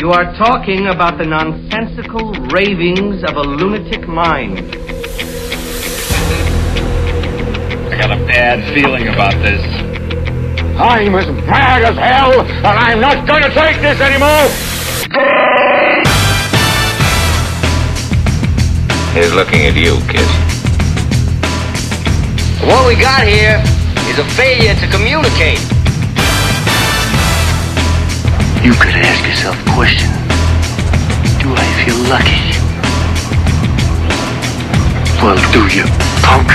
You are talking about the nonsensical ravings of a lunatic mind. I got a bad feeling about this. I'm as mad as hell, and I'm not going to take this anymore! He's looking at you, kid. What we got here is a failure to communicate. You could ask yourself a question. Do I feel lucky? Well, do you, punk?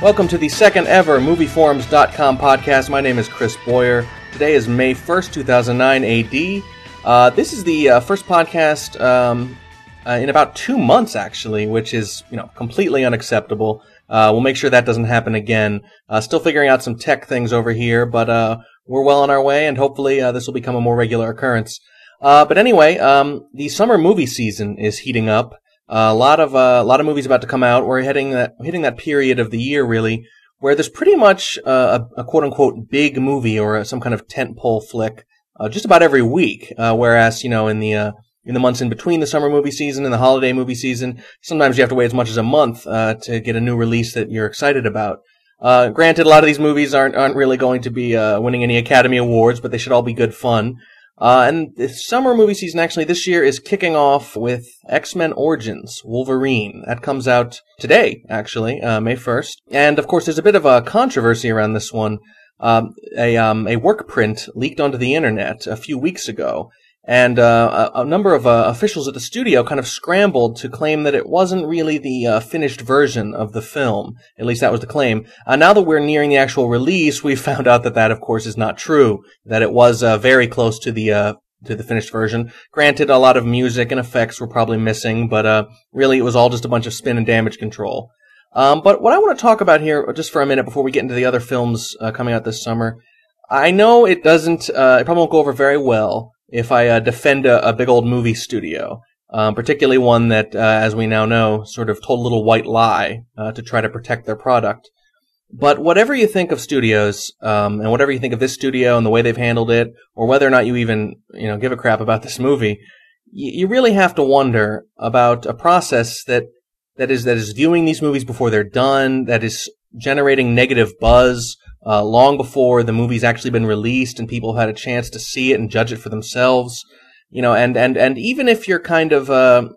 Welcome to the second ever MovieForums.com podcast. My name is Chris Boyer. Today is May 1st, 2009 AD. Uh, this is the uh, first podcast um, uh, in about two months, actually, which is you know completely unacceptable. Uh, we'll make sure that doesn't happen again. Uh, still figuring out some tech things over here, but uh, we're well on our way, and hopefully this will become a more regular occurrence. but anyway, um, the summer movie season is heating up. a lot of a lot of movies about to come out. We're heading that hitting that period of the year really where there's pretty much a, a quote unquote big movie or some kind of tentpole flick uh, just about every week. Uh, whereas, you know, in the uh, in the months in between the summer movie season and the holiday movie season, sometimes you have to wait as much as a month uh, to get a new release that you're excited about. Uh, granted, a lot of these movies aren't aren't really going to be uh, winning any Academy Awards, but they should all be good fun. and the summer movie season actually this year is kicking off with X Men Origins Wolverine. That comes out today, actually, May 1st. And of course, there's a bit of a controversy around this one um, a um, a work print leaked onto the internet a few weeks ago, and uh, a, a, number of uh, officials at the studio kind of scrambled to claim that it wasn't really the uh, finished version of the film. At least that was the claim. Uh, now that we're nearing the actual release, we found out that that, of course, is not true. That it was uh, very close to the uh, to the finished version. Granted, a lot of music and effects were probably missing, but really it was all just a bunch of spin and damage control. Um, but what I want to talk about here, just for a minute before we get into the other films coming out this summer, I know it doesn't, uh, it probably won't go over very well if I uh, defend a, a, big old movie studio, um, particularly one that, uh, as we now know, sort of told a little white lie uh, to try to protect their product. But whatever you think of studios, um, and whatever you think of this studio and the way they've handled it, or whether or not you even, you know, give a crap about this movie, you really have to wonder about a process that that is that is viewing these movies before they're done, that is generating negative buzz uh, long before the movie's actually been released and people had a chance to see it and judge it for themselves. You know, and and and even if you're kind of uh,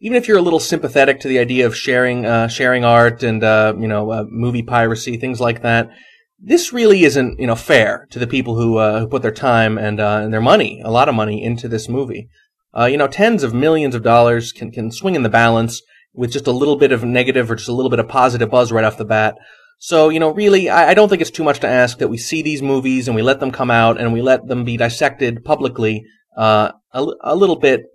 even if you're a little sympathetic to the idea of sharing uh, sharing art and uh, you know uh, movie piracy, things like that. This really isn't, you know, fair to the people who uh, who put their time and and their money, a lot of money, into this movie. you know, tens of millions of dollars can can swing in the balance with just a little bit of negative or just a little bit of positive buzz right off the bat. So, you know, really, I, I, don't think it's too much to ask that we see these movies and we let them come out and we let them be dissected publicly uh, a, a, little bit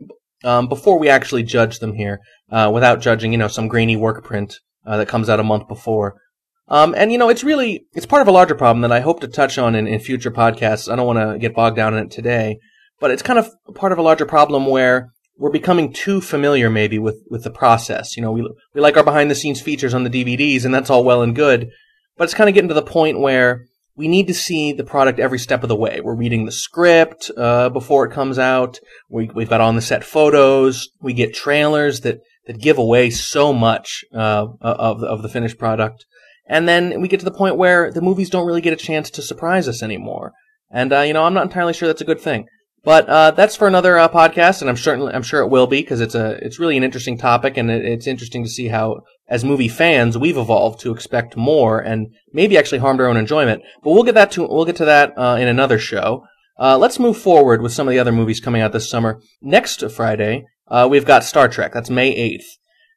um, before we actually judge them here, uh, without judging, you know, some grainy work print uh, that comes out a month before. Um, and you know, it's really it's part of a larger problem that I hope to touch on in, in future podcasts. I don't want to get bogged down in it today, but it's kind of part of a larger problem where we're becoming too familiar maybe with, with the process. You know, we, we like our behind the scenes features on the DVDs and that's all well and good, but it's kind of getting to the point where we need to see the product every step of the way. We're reading the script uh, before it comes out. We, we've got on the set photos. We get trailers that, that give away so much uh, of, of the finished product. And then we get to the point where the movies don't really get a chance to surprise us anymore. And, uh, you know, I'm not entirely sure that's a good thing. But uh, that's for another uh, podcast, and I'm certainly I'm sure it will be because it's a it's really an interesting topic, and it, it's interesting to see how, as movie fans, we've evolved to expect more and maybe actually harmed our own enjoyment. But we'll get that to we'll get to that uh, in another show. Uh, let's move forward with some of the other movies coming out this summer. Next Friday, uh, we've got Star Trek. That's May eighth.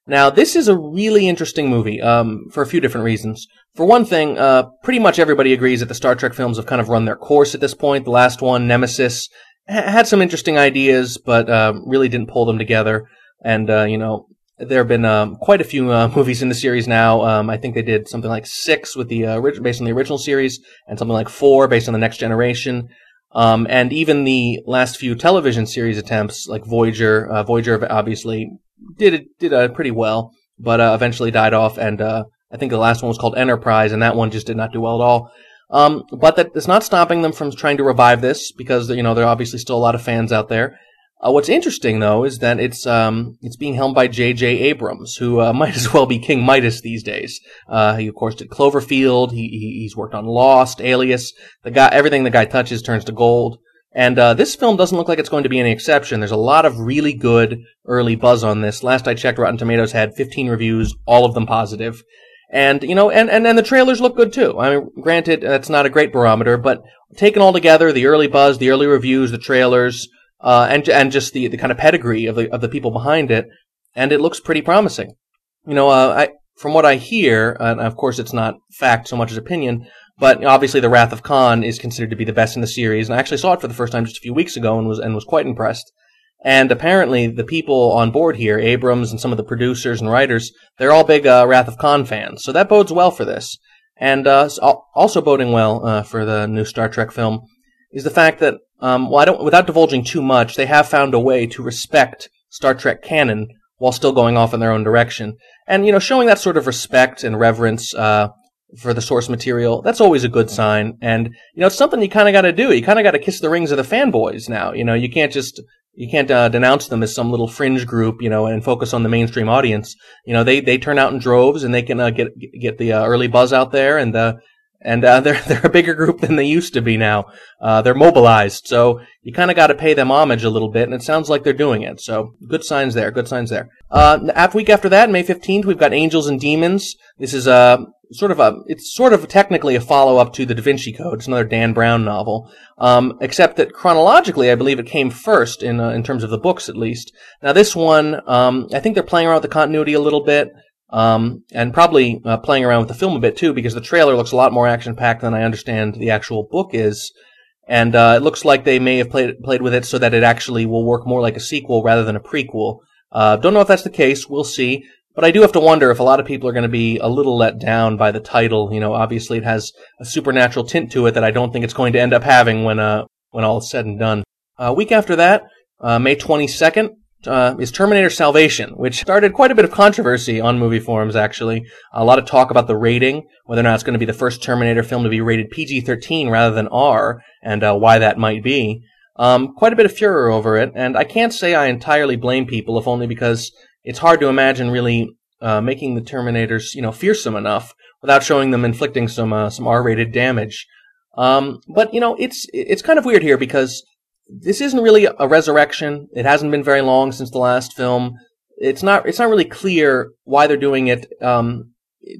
Now, this is a really interesting movie um, for a few different reasons. For one thing, uh, pretty much everybody agrees that the Star Trek films have kind of run their course at this point. The last one, Nemesis, had some interesting ideas, but uh, really didn't pull them together. And uh, you know, there have been um, quite a few uh, movies in the series now. Um, I think they did something like six with the uh, based on the original series, and something like four based on the Next Generation. Um, and even the last few television series attempts, like Voyager, uh, Voyager obviously did did uh, pretty well, but eventually died off, and I think the last one was called Enterprise, and that one just did not do well at all. Um, but that is not stopping them from trying to revive this because you know there are obviously still a lot of fans out there. Uh, what's interesting though is that it's um, it's being helmed by J.J. Abrams, who uh, might as well be King Midas these days. Uh, he of course did Cloverfield. He, he, he's worked on Lost, Alias. The guy, everything the guy touches turns to gold. And uh, this film doesn't look like it's going to be any exception. There's a lot of really good early buzz on this. Last I checked, Rotten Tomatoes had 15 reviews, all of them positive. And, you know, and, and, and the trailers look good too. I mean, granted, that's not a great barometer, but taken all together, the early buzz, the early reviews, the trailers, uh, and and just the the kind of pedigree of the of the people behind it, and it looks pretty promising. You know, uh, I from what I hear, and of course it's not fact so much as opinion, but obviously the Wrath of Khan is considered to be the best in the series, and I actually saw it for the first time just a few weeks ago and was and was quite impressed. And apparently the people on board here, Abrams and some of the producers and writers, they're all big uh, Wrath of Khan fans, so that bodes well for this. And uh, also boding well uh, for the new Star Trek film is the fact that um, well, I don't, without divulging too much, they have found a way to respect Star Trek canon while still going off in their own direction. And, you know, showing that sort of respect and reverence, uh, for the source material, that's always a good sign. And, you know, it's something you kind of got to do. You kind of got to kiss the rings of the fanboys now. You know, you can't just, you can't uh, denounce them as some little fringe group, you know, and focus on the mainstream audience. You know, they, they turn out in droves and they can uh, get get the uh, early buzz out there and uh, and uh, they're they're a bigger group than they used to be now. Uh, they're mobilized, so you kind of got to pay them homage a little bit, and it sounds like they're doing it. So good signs there. Good signs there. Uh, week after that, May fifteenth, we've got Angels and Demons. This is a sort of a it's sort of technically a follow up to the Da Vinci Code. It's another Dan Brown novel, um, except that chronologically, I believe it came first in uh, in terms of the books at least. Now this one, um, I think they're playing around with the continuity a little bit. Um, and probably uh, playing around with the film a bit too, because the trailer looks a lot more action packed than I understand the actual book is. And uh, it looks like they may have played played with it so that it actually will work more like a sequel rather than a prequel. Uh, don't know if that's the case. We'll see. But I do have to wonder if a lot of people are going to be a little let down by the title. You know, obviously it has a supernatural tint to it that I don't think it's going to end up having when uh when all is said and done. A uh, week after that, uh, May 22nd, uh, is Terminator Salvation, which started quite a bit of controversy on movie forums, actually. A lot of talk about the rating, whether or not it's going to be the first Terminator film to be rated PG 13 rather than R, and uh, why that might be. Um, quite a bit of furor over it, and I can't say I entirely blame people, if only because it's hard to imagine really uh, making the Terminators, you know, fearsome enough without showing them inflicting some uh, some R-rated damage. Um, but you know, it's it's kind of weird here because this isn't really a resurrection. It hasn't been very long since the last film. It's not. It's not really clear why they're doing it. Um,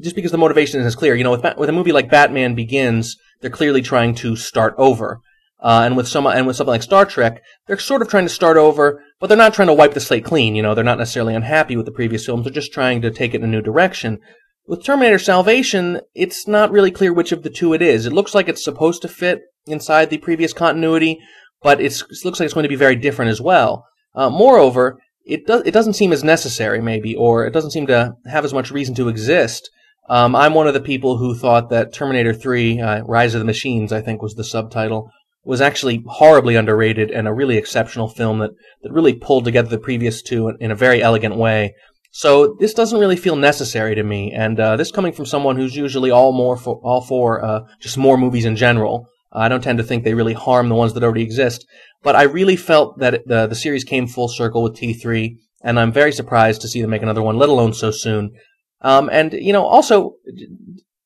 just because the motivation isn't clear. You know, with with a movie like Batman Begins, they're clearly trying to start over. Uh, and with some and with something like Star Trek, they're sort of trying to start over, but they're not trying to wipe the slate clean. You know, they're not necessarily unhappy with the previous films. They're just trying to take it in a new direction. With Terminator Salvation, it's not really clear which of the two it is. It looks like it's supposed to fit inside the previous continuity, but it looks like it's going to be very different as well. Uh, moreover, it does it doesn't seem as necessary, maybe, or it doesn't seem to have as much reason to exist. Um, I'm one of the people who thought that Terminator 3, uh, Rise of the Machines, I think was the subtitle, was actually horribly underrated and a really exceptional film that, that really pulled together the previous two in, in a very elegant way. So this doesn't really feel necessary to me, and uh, this coming from someone who's usually all more for all for uh, just more movies in general. I don't tend to think they really harm the ones that already exist, but I really felt that the the series came full circle with T3, and I'm very surprised to see them make another one, let alone so soon. Um, and you know, also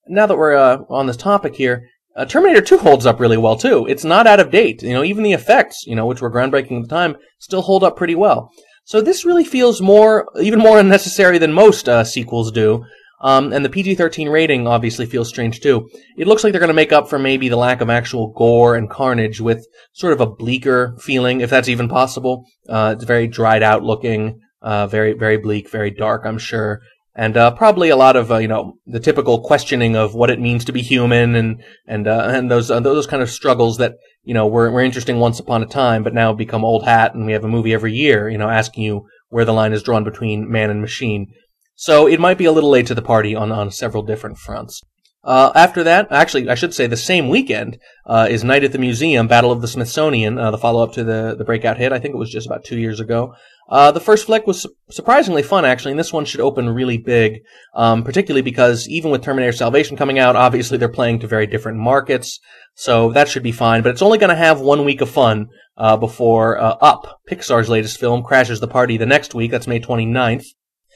now that we're uh, on this topic here, uh, Terminator 2 holds up really well too. It's not out of date. You know, even the effects, you know, which were groundbreaking at the time, still hold up pretty well. So this really feels more, even more unnecessary than most uh, sequels do. Um, and the PG-13 rating obviously feels strange too. It looks like they're going to make up for maybe the lack of actual gore and carnage with sort of a bleaker feeling, if that's even possible. Uh, it's very dried out looking, uh, very, very bleak, very dark, I'm sure. And, uh, probably a lot of, uh, you know, the typical questioning of what it means to be human and, and, uh, and those, uh, those kind of struggles that, you know, were, were interesting once upon a time, but now become old hat and we have a movie every year, you know, asking you where the line is drawn between man and machine. So it might be a little late to the party on, on several different fronts. Uh, after that, actually, I should say the same weekend uh, is Night at the Museum, Battle of the Smithsonian, uh, the follow-up to the the breakout hit. I think it was just about two years ago. Uh, the first flick was su- surprisingly fun, actually, and this one should open really big, um, particularly because even with Terminator Salvation coming out, obviously they're playing to very different markets, so that should be fine. But it's only going to have one week of fun uh, before uh, Up, Pixar's latest film, crashes the party the next week. That's May 29th.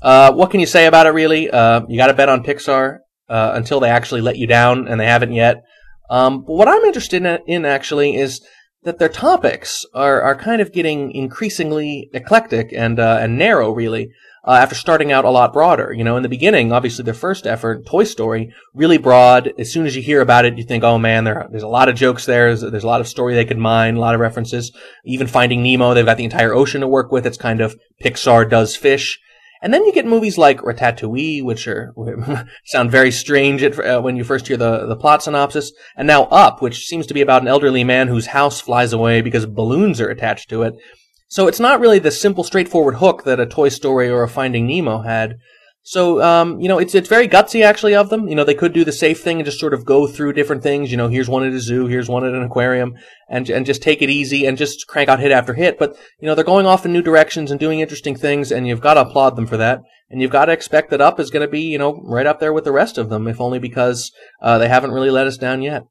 Uh, what can you say about it, really? Uh, you got to bet on Pixar uh, until they actually let you down, and they haven't yet. Um, but what I'm interested in, in actually is that their topics are, are kind of getting increasingly eclectic and uh, and narrow, really. Uh, after starting out a lot broader, you know, in the beginning, obviously their first effort, Toy Story, really broad. As soon as you hear about it, you think, oh man, there, there's a lot of jokes there. There's, there's a lot of story they could mine, a lot of references. Even Finding Nemo, they've got the entire ocean to work with. It's kind of Pixar does fish. And then you get movies like Ratatouille, which are sound very strange at, uh, when you first hear the, the plot synopsis, and now Up, which seems to be about an elderly man whose house flies away because balloons are attached to it. So it's not really the simple, straightforward hook that a Toy Story or a Finding Nemo had. So, um, you know, it's it's very gutsy actually of them. You know, they could do the safe thing and just sort of go through different things. You know, here's one at a zoo, here's one at an aquarium, and and just take it easy and just crank out hit after hit. But you know, they're going off in new directions and doing interesting things, and you've got to applaud them for that. And you've got to expect that Up is going to be, you know, right up there with the rest of them, if only because uh, they haven't really let us down yet.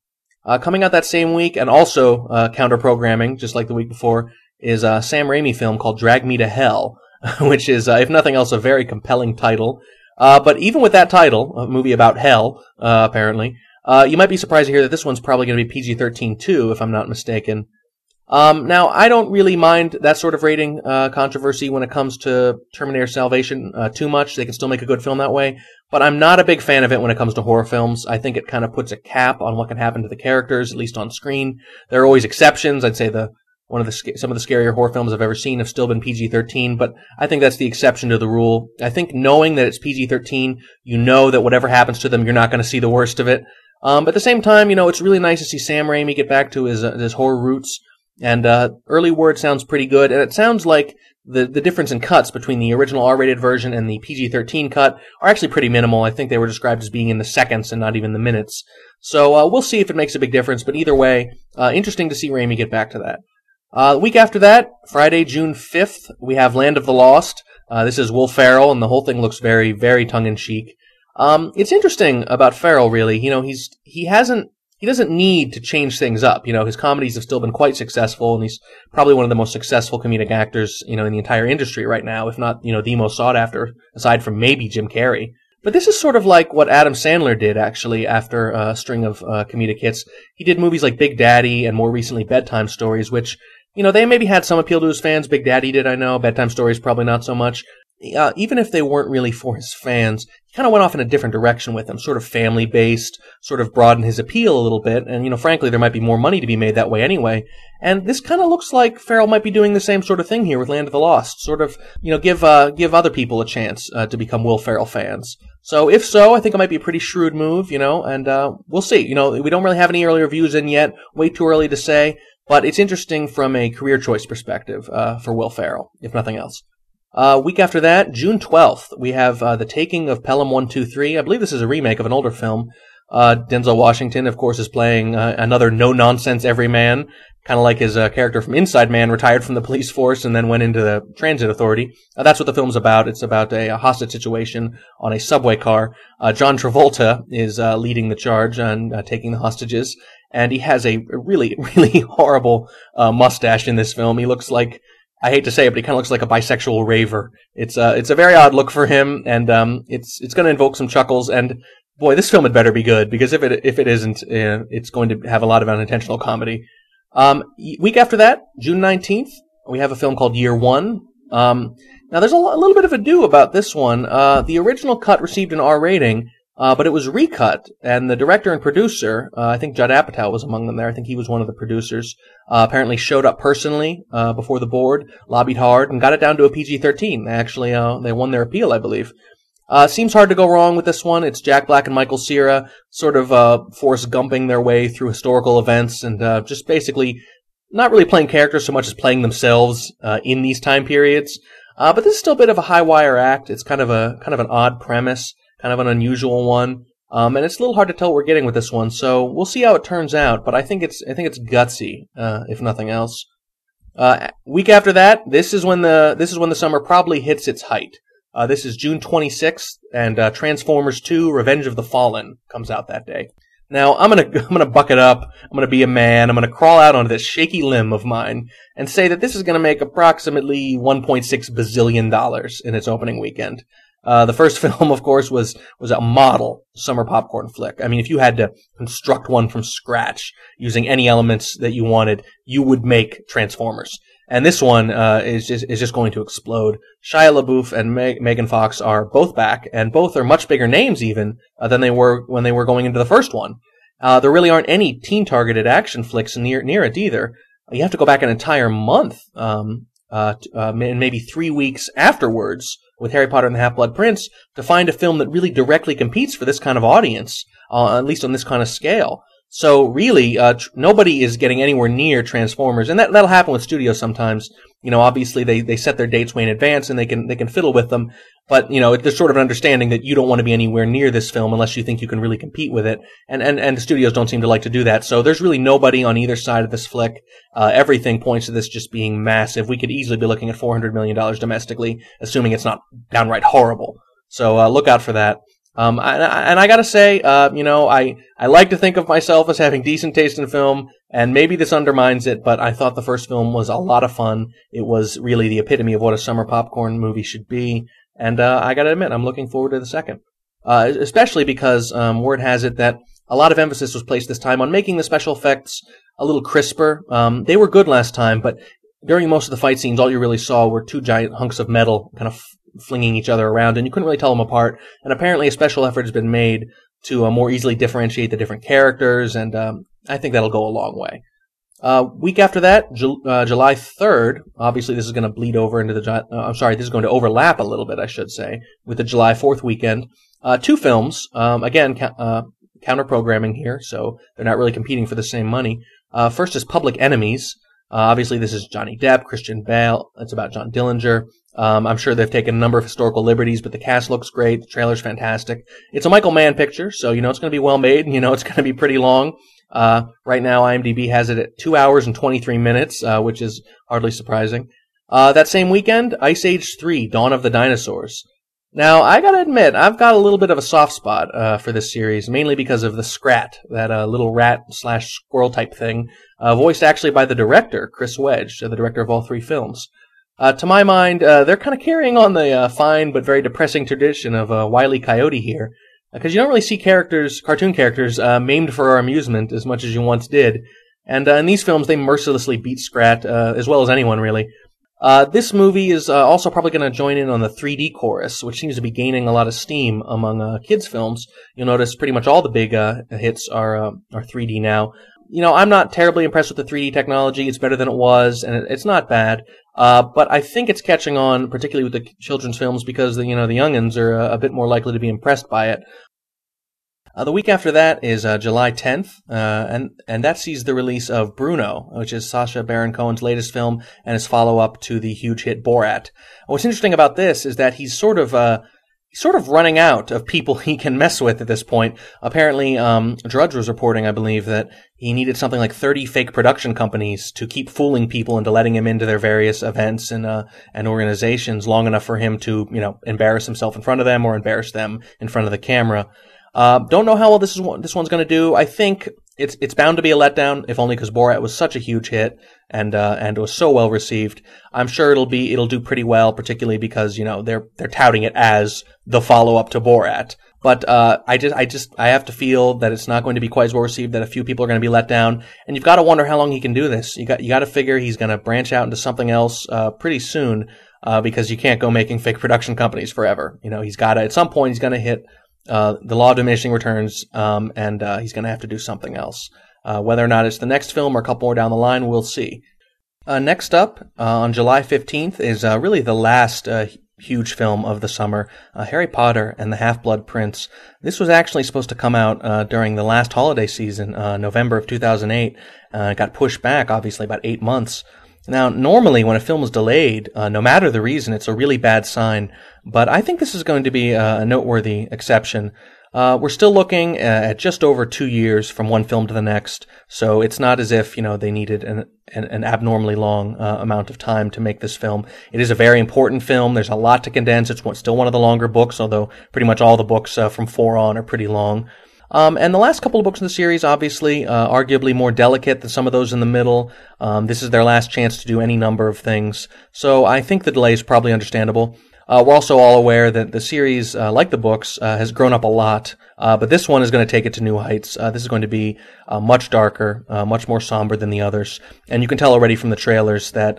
Uh, coming out that same week, and also uh, counter programming, just like the week before, is a Sam Raimi film called Drag Me to Hell, which is, uh, if nothing else, a very compelling title. Uh, but even with that title, a movie about hell, uh, apparently, you might be surprised to hear that this one's probably going to be PG-13 too, if I'm not mistaken. Um, now, I don't really mind that sort of rating uh, controversy when it comes to Terminator Salvation uh, too much. They can still make a good film that way, but I'm not a big fan of it when it comes to horror films. I think it kind of puts a cap on what can happen to the characters, at least on screen. There are always exceptions. I'd say the one of the some of the scarier horror films I've ever seen have still been PG-13, but I think that's the exception to the rule. I think knowing that it's PG-13, you know that whatever happens to them, you're not going to see the worst of it. Um, but at the same time, you know, it's really nice to see Sam Raimi get back to his uh, his horror roots. And uh, early word sounds pretty good, and it sounds like the the difference in cuts between the original R-rated version and the PG-13 cut are actually pretty minimal. I think they were described as being in the seconds and not even the minutes. So uh, we'll see if it makes a big difference. But either way, uh, interesting to see Raimi get back to that. Uh, the week after that, Friday, June 5th, we have Land of the Lost. Uh, this is Will Ferrell, and the whole thing looks very, very tongue-in-cheek. Um, it's interesting about Ferrell, really. You know, he's, he hasn't, he doesn't need to change things up. You know, his comedies have still been quite successful, and he's probably one of the most successful comedic actors, you know, in the entire industry right now, if not, you know, the most sought after, aside from maybe Jim Carrey. But this is sort of like what Adam Sandler did, actually, after a string of uh, comedic hits. He did movies like Big Daddy and more recently Bedtime Stories, which you know, they maybe had some appeal to his fans. Big Daddy did, I know. Bedtime Stories probably not so much. Uh, even if they weren't really for his fans, he kind of went off in a different direction with them, sort of family based, sort of broadened his appeal a little bit. And, you know, frankly, there might be more money to be made that way anyway. And this kind of looks like Ferrell might be doing the same sort of thing here with Land of the Lost. Sort of, you know, give, uh, give other people a chance, uh, to become Will Ferrell fans. So if so, I think it might be a pretty shrewd move, you know, and, uh, we'll see. You know, we don't really have any early reviews in yet. Way too early to say. But it's interesting from a career choice perspective uh, for Will Ferrell, if nothing else. Uh, week after that, June 12th, we have uh, The Taking of Pelham 123. I believe this is a remake of an older film. Uh, Denzel Washington, of course, is playing uh, another no-nonsense everyman, kind of like his uh, character from Inside Man, retired from the police force and then went into the transit authority. That's what the film's about. It's about a, a hostage situation on a subway car. John Travolta is leading the charge and taking the hostages, and he has a really, really horrible uh, mustache in this film. He looks like I hate to say it, but he kind of looks like a bisexual raver. It's uh, it's a very odd look for him, and um, it's it's going to invoke some chuckles. And boy, this film had better be good because if it if it isn't, uh, it's going to have a lot of unintentional comedy. Um, week after that, June nineteenth, we have a film called Year One. Um, now, there's a, a, little bit of ado about this one. Uh, the original cut received an R rating, uh, but it was recut, and the director and producer, uh, I think Judd Apatow was among them there. I think he was one of the producers. Uh, apparently showed up personally uh, before the board, lobbied hard, and got it down to a PG-13. They actually uh, they won their appeal, I believe. Uh, seems hard to go wrong with this one. It's Jack Black and Michael Cera sort of uh, Forrest Gumping their way through historical events and just basically not really playing characters so much as playing themselves in these time periods. but this is still a bit of a high wire act. It's kind of a kind of an odd premise kind of an unusual one. Um, and it's a little hard to tell what we're getting with this one, so we'll see how it turns out. But I think it's I think it's gutsy, uh, if nothing else. Uh, week after that, this is when the this is when the summer probably hits its height. Uh, this is June 26th, and uh, Transformers 2: Revenge of the Fallen comes out that day. Now I'm gonna I'm gonna buck it up. I'm gonna be a man. I'm gonna crawl out onto this shaky limb of mine and say that this is gonna make approximately 1.6 bazillion dollars in its opening weekend. Uh, the first film, of course, was was a model summer popcorn flick. I mean, if you had to construct one from scratch using any elements that you wanted, you would make Transformers. And this one uh, is just is just going to explode. Shia LaBeouf and Meg- Megan Fox are both back, and both are much bigger names even uh, than they were when they were going into the first one. Uh, there really aren't any teen targeted action flicks near near it either. You have to go back an entire month, um, uh, uh, and maybe three weeks afterwards with Harry Potter and the Half Blood Prince to find a film that really directly competes for this kind of audience, uh, at least on this kind of scale. So really, uh, tr- nobody is getting anywhere near Transformers, and that that'll happen with studios sometimes. You know, obviously they, they set their dates way in advance, and they can they can fiddle with them. But you know, there's sort of an understanding that you don't want to be anywhere near this film unless you think you can really compete with it, and and and the studios don't seem to like to do that. So there's really nobody on either side of this flick. Uh, everything points to this just being massive. We could easily be looking at 400 million dollars domestically, assuming it's not downright horrible. So uh, look out for that. Um, and, and I gotta say, uh, you know, I, I like to think of myself as having decent taste in film, and maybe this undermines it, but I thought the first film was a lot of fun. It was really the epitome of what a summer popcorn movie should be, and uh, I gotta admit, I'm looking forward to the second. Uh, especially because um, word has it that a lot of emphasis was placed this time on making the special effects a little crisper. Um, they were good last time, but during most of the fight scenes, all you really saw were two giant hunks of metal kind of flinging each other around, and you couldn't really tell them apart. And apparently, a special effort has been made to uh, more easily differentiate the different characters, and um, I think that'll go a long way. Uh, week after that, uh, July 3rd, obviously this is going to bleed over into the, uh, I'm sorry, this is going to overlap a little bit, I should say, with the July 4th weekend. Uh, two films, um, again, ca- uh, counter programming here, so they're not really competing for the same money. First is Public Enemies. obviously this is Johnny Depp, Christian Bale, it's about John Dillinger. Um, I'm sure they've taken a number of historical liberties, but the cast looks great. The trailer's fantastic. It's a Michael Mann picture, so you know it's going to be well made, and you know it's going to be pretty long. Uh, right now, IMDb has it at two hours and 23 minutes, uh, which is hardly surprising. Uh, that same weekend, Ice Age 3: Dawn of the Dinosaurs. Now, I gotta admit, I've got a little bit of a soft spot uh, for this series, mainly because of the Scrat, that uh, little rat slash squirrel type thing, uh, voiced actually by the director, Chris Wedge, the director of all three films. Uh, to my mind, uh, they're kind of carrying on the uh, fine but very depressing tradition of uh, Wiley Coyote here, because you don't really see characters, cartoon characters, uh, maimed for our amusement as much as you once did. And uh, in these films, they mercilessly beat Scrat as well as anyone really. this movie is also probably going to join in on the 3D chorus, which seems to be gaining a lot of steam among kids' films. You'll notice pretty much all the big hits are are 3D now you know, I'm not terribly impressed with the 3D technology. It's better than it was, and it's not bad. Uh, but I think it's catching on, particularly with the children's films, because the, you know the youngins are uh, a bit more likely to be impressed by it. Uh, the week after that is uh, July 10th, uh, and and that sees the release of Bruno, which is Sacha Baron Cohen's latest film and his follow-up to the huge hit Borat. What's interesting about this is that he's sort of uh, sort of running out of people he can mess with at this point. Apparently, um, Drudge was reporting, I believe, that he needed something like 30 fake production companies to keep fooling people into letting him into their various events and, uh, and organizations long enough for him to, you know, embarrass himself in front of them or embarrass them in front of the camera. Uh, don't know how well this is this one's going to do. I think it's it's bound to be a letdown, if only because Borat was such a huge hit and uh, and was so well received. I'm sure it'll be it'll do pretty well, particularly because you know they're they're touting it as the follow up to Borat. But uh, I just I just I have to feel that it's not going to be quite as well received. That a few people are going to be let down, and you've got to wonder how long he can do this. You got you got to figure he's going to branch out into something else uh, pretty soon. Uh, because you can't go making fake production companies forever. You know, he's got to, at some point, he's going to hit uh, the law of diminishing returns, um, and uh, he's going to have to do something else. Uh, whether or not it's the next film or a couple more down the line, we'll see. Uh, next up, uh, on July 15th, is really the last huge film of the summer, Harry Potter and the Half-Blood Prince. This was actually supposed to come out during the last holiday season, November of 2008. it got pushed back, obviously, about eight months. Now, normally when a film is delayed, uh, no matter the reason, it's a really bad sign. But I think this is going to be a noteworthy exception. Uh, we're still looking at just over two years from one film to the next, so it's not as if you know they needed an an, an abnormally long uh, amount of time to make this film. It is a very important film. There's a lot to condense. It's still one of the longer books, although pretty much all the books uh, from four on are pretty long. Um, and the last couple of books in the series, obviously, uh, arguably more delicate than some of those in the middle. Um, this is their last chance to do any number of things. So I think the delay is probably understandable. Uh, we're also all aware that the series, uh, like the books, uh, has grown up a lot. Uh, but this one is going to take it to new heights. Uh, this is going to be uh, much darker, much more somber than the others. And you can tell already from the trailers that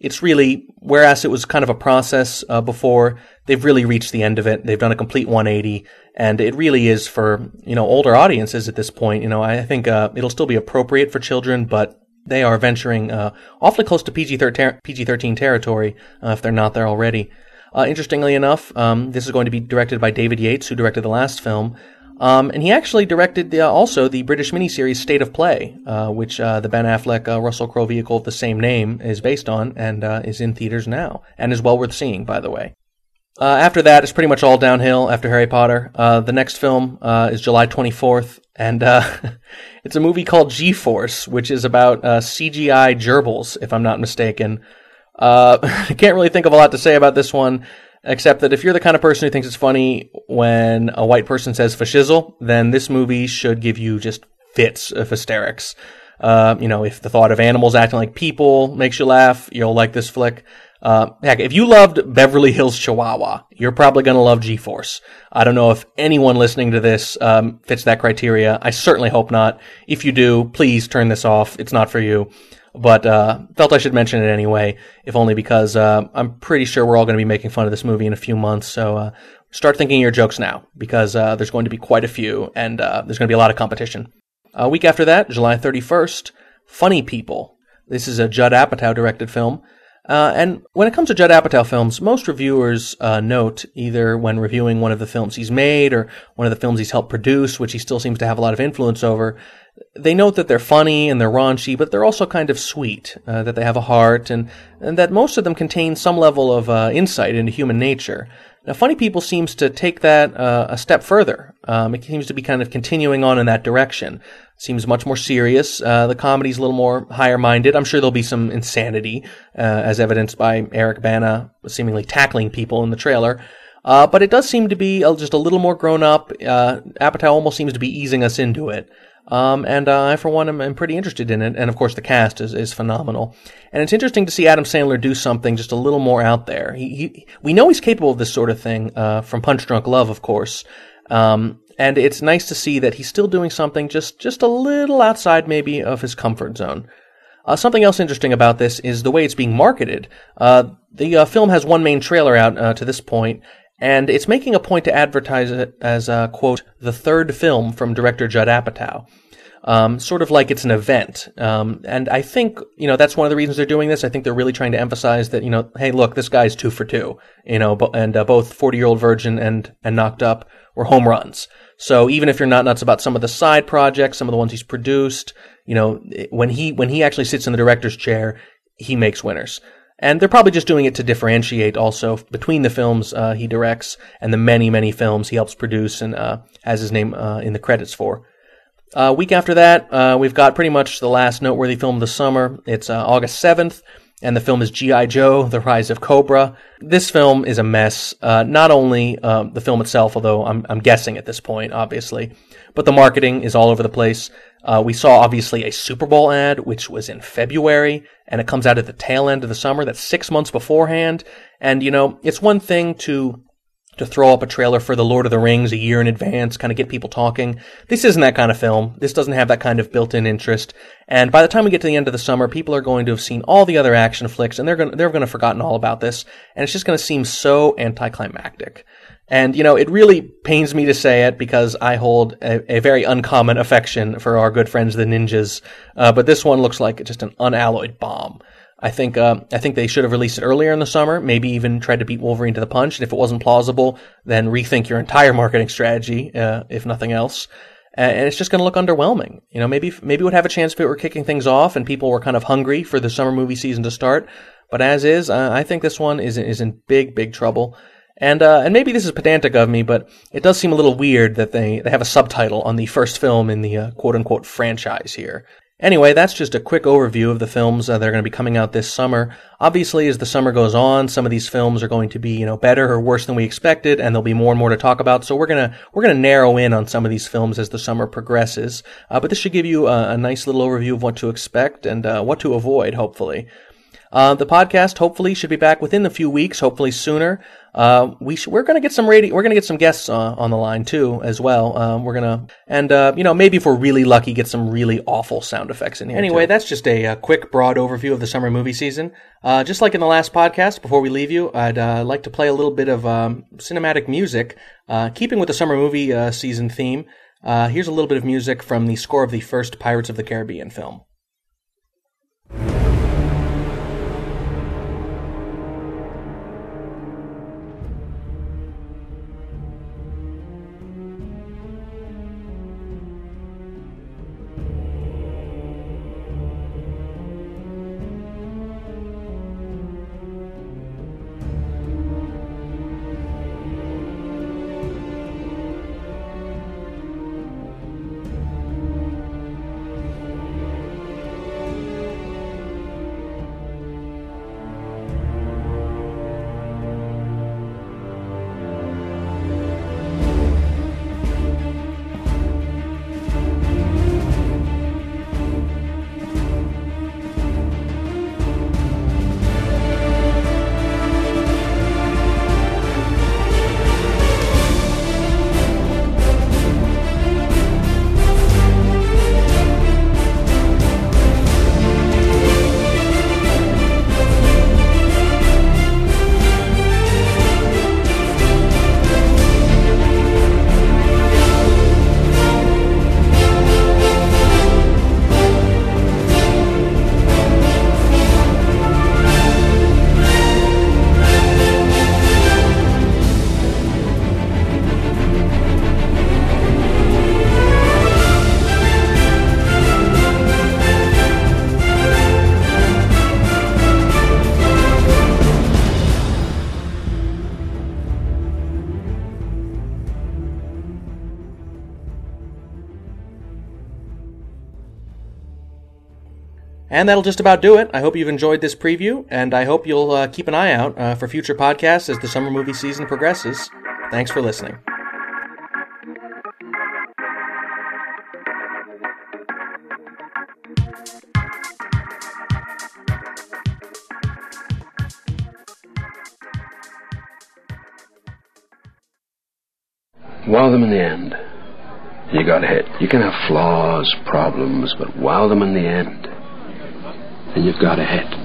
it's really, whereas it was kind of a process before, they've really reached the end of it. They've done a complete 180, and it really is for you know older audiences at this point. You know, I think it'll still be appropriate for children, but they are venturing awfully close to PG-13, PG-13 territory if they're not there already. Uh, interestingly enough, um, this is going to be directed by David Yates, who directed the last film. Um, and he actually directed the, uh, also the British miniseries State of Play, uh, which uh, the Ben Affleck uh, Russell Crowe vehicle of the same name is based on and uh, is in theaters now and is well worth seeing, by the way. after that, it's pretty much all downhill after Harry Potter. the next film is July 24th, and it's a movie called G Force, which is about CGI gerbils, if I'm not mistaken. Uh, I can't really think of a lot to say about this one, except that if you're the kind of person who thinks it's funny when a white person says fashizzle, then this movie should give you just fits of hysterics. Uh, you know, if the thought of animals acting like people makes you laugh, you'll like this flick. Uh, heck, if you loved Beverly Hills Chihuahua, you're probably going to love G-Force. I don't know if anyone listening to this um, fits that criteria. I certainly hope not. If you do, please turn this off. It's not for you but uh, felt I should mention it anyway, if only because uh, I'm pretty sure we're all going to be making fun of this movie in a few months. So uh, start thinking your jokes now, because uh, there's going to be quite a few, and uh, there's going to be a lot of competition. A week after that, July 31st, Funny People. This is a Judd Apatow directed film. Uh, and when it comes to Judd Apatow films, most reviewers note either when reviewing one of the films he's made or one of the films he's helped produce, which he still seems to have a lot of influence over, they note that they're funny and they're raunchy, but they're also kind of sweet, uh, that they have a heart, and, and that most of them contain some level of uh, insight into human nature. Now, Funny People seems to take that uh, a step further. Um, it seems to be kind of continuing on in that direction. Seems much more serious. Uh, the comedy's a little more higher minded. I'm sure there'll be some insanity, uh, as evidenced by Eric Bana seemingly tackling people in the trailer. Uh, but it does seem to be just a little more grown up. Uh, Apatow almost seems to be easing us into it. Um, and uh, I, for one, am, am, pretty interested in it. And of course, the cast is, is phenomenal. And it's interesting to see Adam Sandler do something just a little more out there. He, he we know he's capable of this sort of thing uh, from Punch Drunk Love, of course. Um, and it's nice to see that he's still doing something just just a little outside, maybe, of his comfort zone. Uh, something else interesting about this is the way it's being marketed. Uh, the uh, film has one main trailer out uh, to this point, and it's making a point to advertise it as, uh, quote, the third film from director Judd Apatow. Um, sort of like it's an event. Um, and I think, you know, that's one of the reasons they're doing this. I think they're really trying to emphasize that, you know, hey, look, this guy's two for two, you know, and uh, both 40 year old virgin and, and knocked up were home runs. So even if you're not nuts about some of the side projects, some of the ones he's produced, you know, when he, when he actually sits in the director's chair, he makes winners. And they're probably just doing it to differentiate also between the films uh, he directs and the many, many films he helps produce and uh, has his name uh, in the credits for. Uh, week after that, uh, we've got pretty much the last noteworthy film of the summer. It's uh, August 7th, and the film is G.I. Joe, The Rise of Cobra. This film is a mess. not only the film itself, although I'm, I'm guessing at this point, obviously, but the marketing is all over the place. Uh, we saw obviously a Super Bowl ad, which was in February, and it comes out at the tail end of the summer. That's six months beforehand. And, you know, it's one thing to to throw up a trailer for The Lord of the Rings a year in advance, kind of get people talking. This isn't that kind of film. This doesn't have that kind of built-in interest. And by the time we get to the end of the summer, people are going to have seen all the other action flicks, and they're going to, they're going to have forgotten all about this. And it's just going to seem so anticlimactic. And, you know, it really pains me to say it because I hold a, a very uncommon affection for our good friends, the ninjas. Uh, but this one looks like just an unalloyed bomb. I think, uh, I think they should have released it earlier in the summer, maybe even tried to beat Wolverine to the punch. And if it wasn't plausible, then rethink your entire marketing strategy, uh, if nothing else. And it's just going to look underwhelming. You know, maybe, maybe would have a chance if it were kicking things off and people were kind of hungry for the summer movie season to start. But as is, uh, I think this one is, is in big, big trouble. And uh, and maybe this is pedantic of me, but it does seem a little weird that they, they have a subtitle on the first film in the uh, quote unquote franchise here. Anyway, that's just a quick overview of the films uh, that are going to be coming out this summer. Obviously, as the summer goes on, some of these films are going to be, you know, better or worse than we expected, and there'll be more and more to talk about. So we're gonna we're gonna narrow in on some of these films as the summer progresses. Uh, but this should give you a, a, nice little overview of what to expect and uh, what to avoid, hopefully. Uh, the podcast hopefully should be back within a few weeks, hopefully sooner. Uh, we sh- we're gonna get some radio, we're gonna get some guests uh, on the line too as well. Um, we're gonna and uh, you know maybe if we're really lucky, get some really awful sound effects in here. Anyway, too. that's just a, a, quick broad overview of the summer movie season. Uh, just like in the last podcast, before we leave you, I'd uh, like to play a little bit of um, cinematic music, keeping with the summer movie season theme. here's a little bit of music from the score of the first Pirates of the Caribbean film. And that'll just about do it. I hope you've enjoyed this preview, and I hope you'll uh, keep an eye out uh, for future podcasts as the summer movie season progresses. Thanks for listening. Wow them in the end. You got hit. You can have flaws, problems, but wow them in the end and you've got a hit.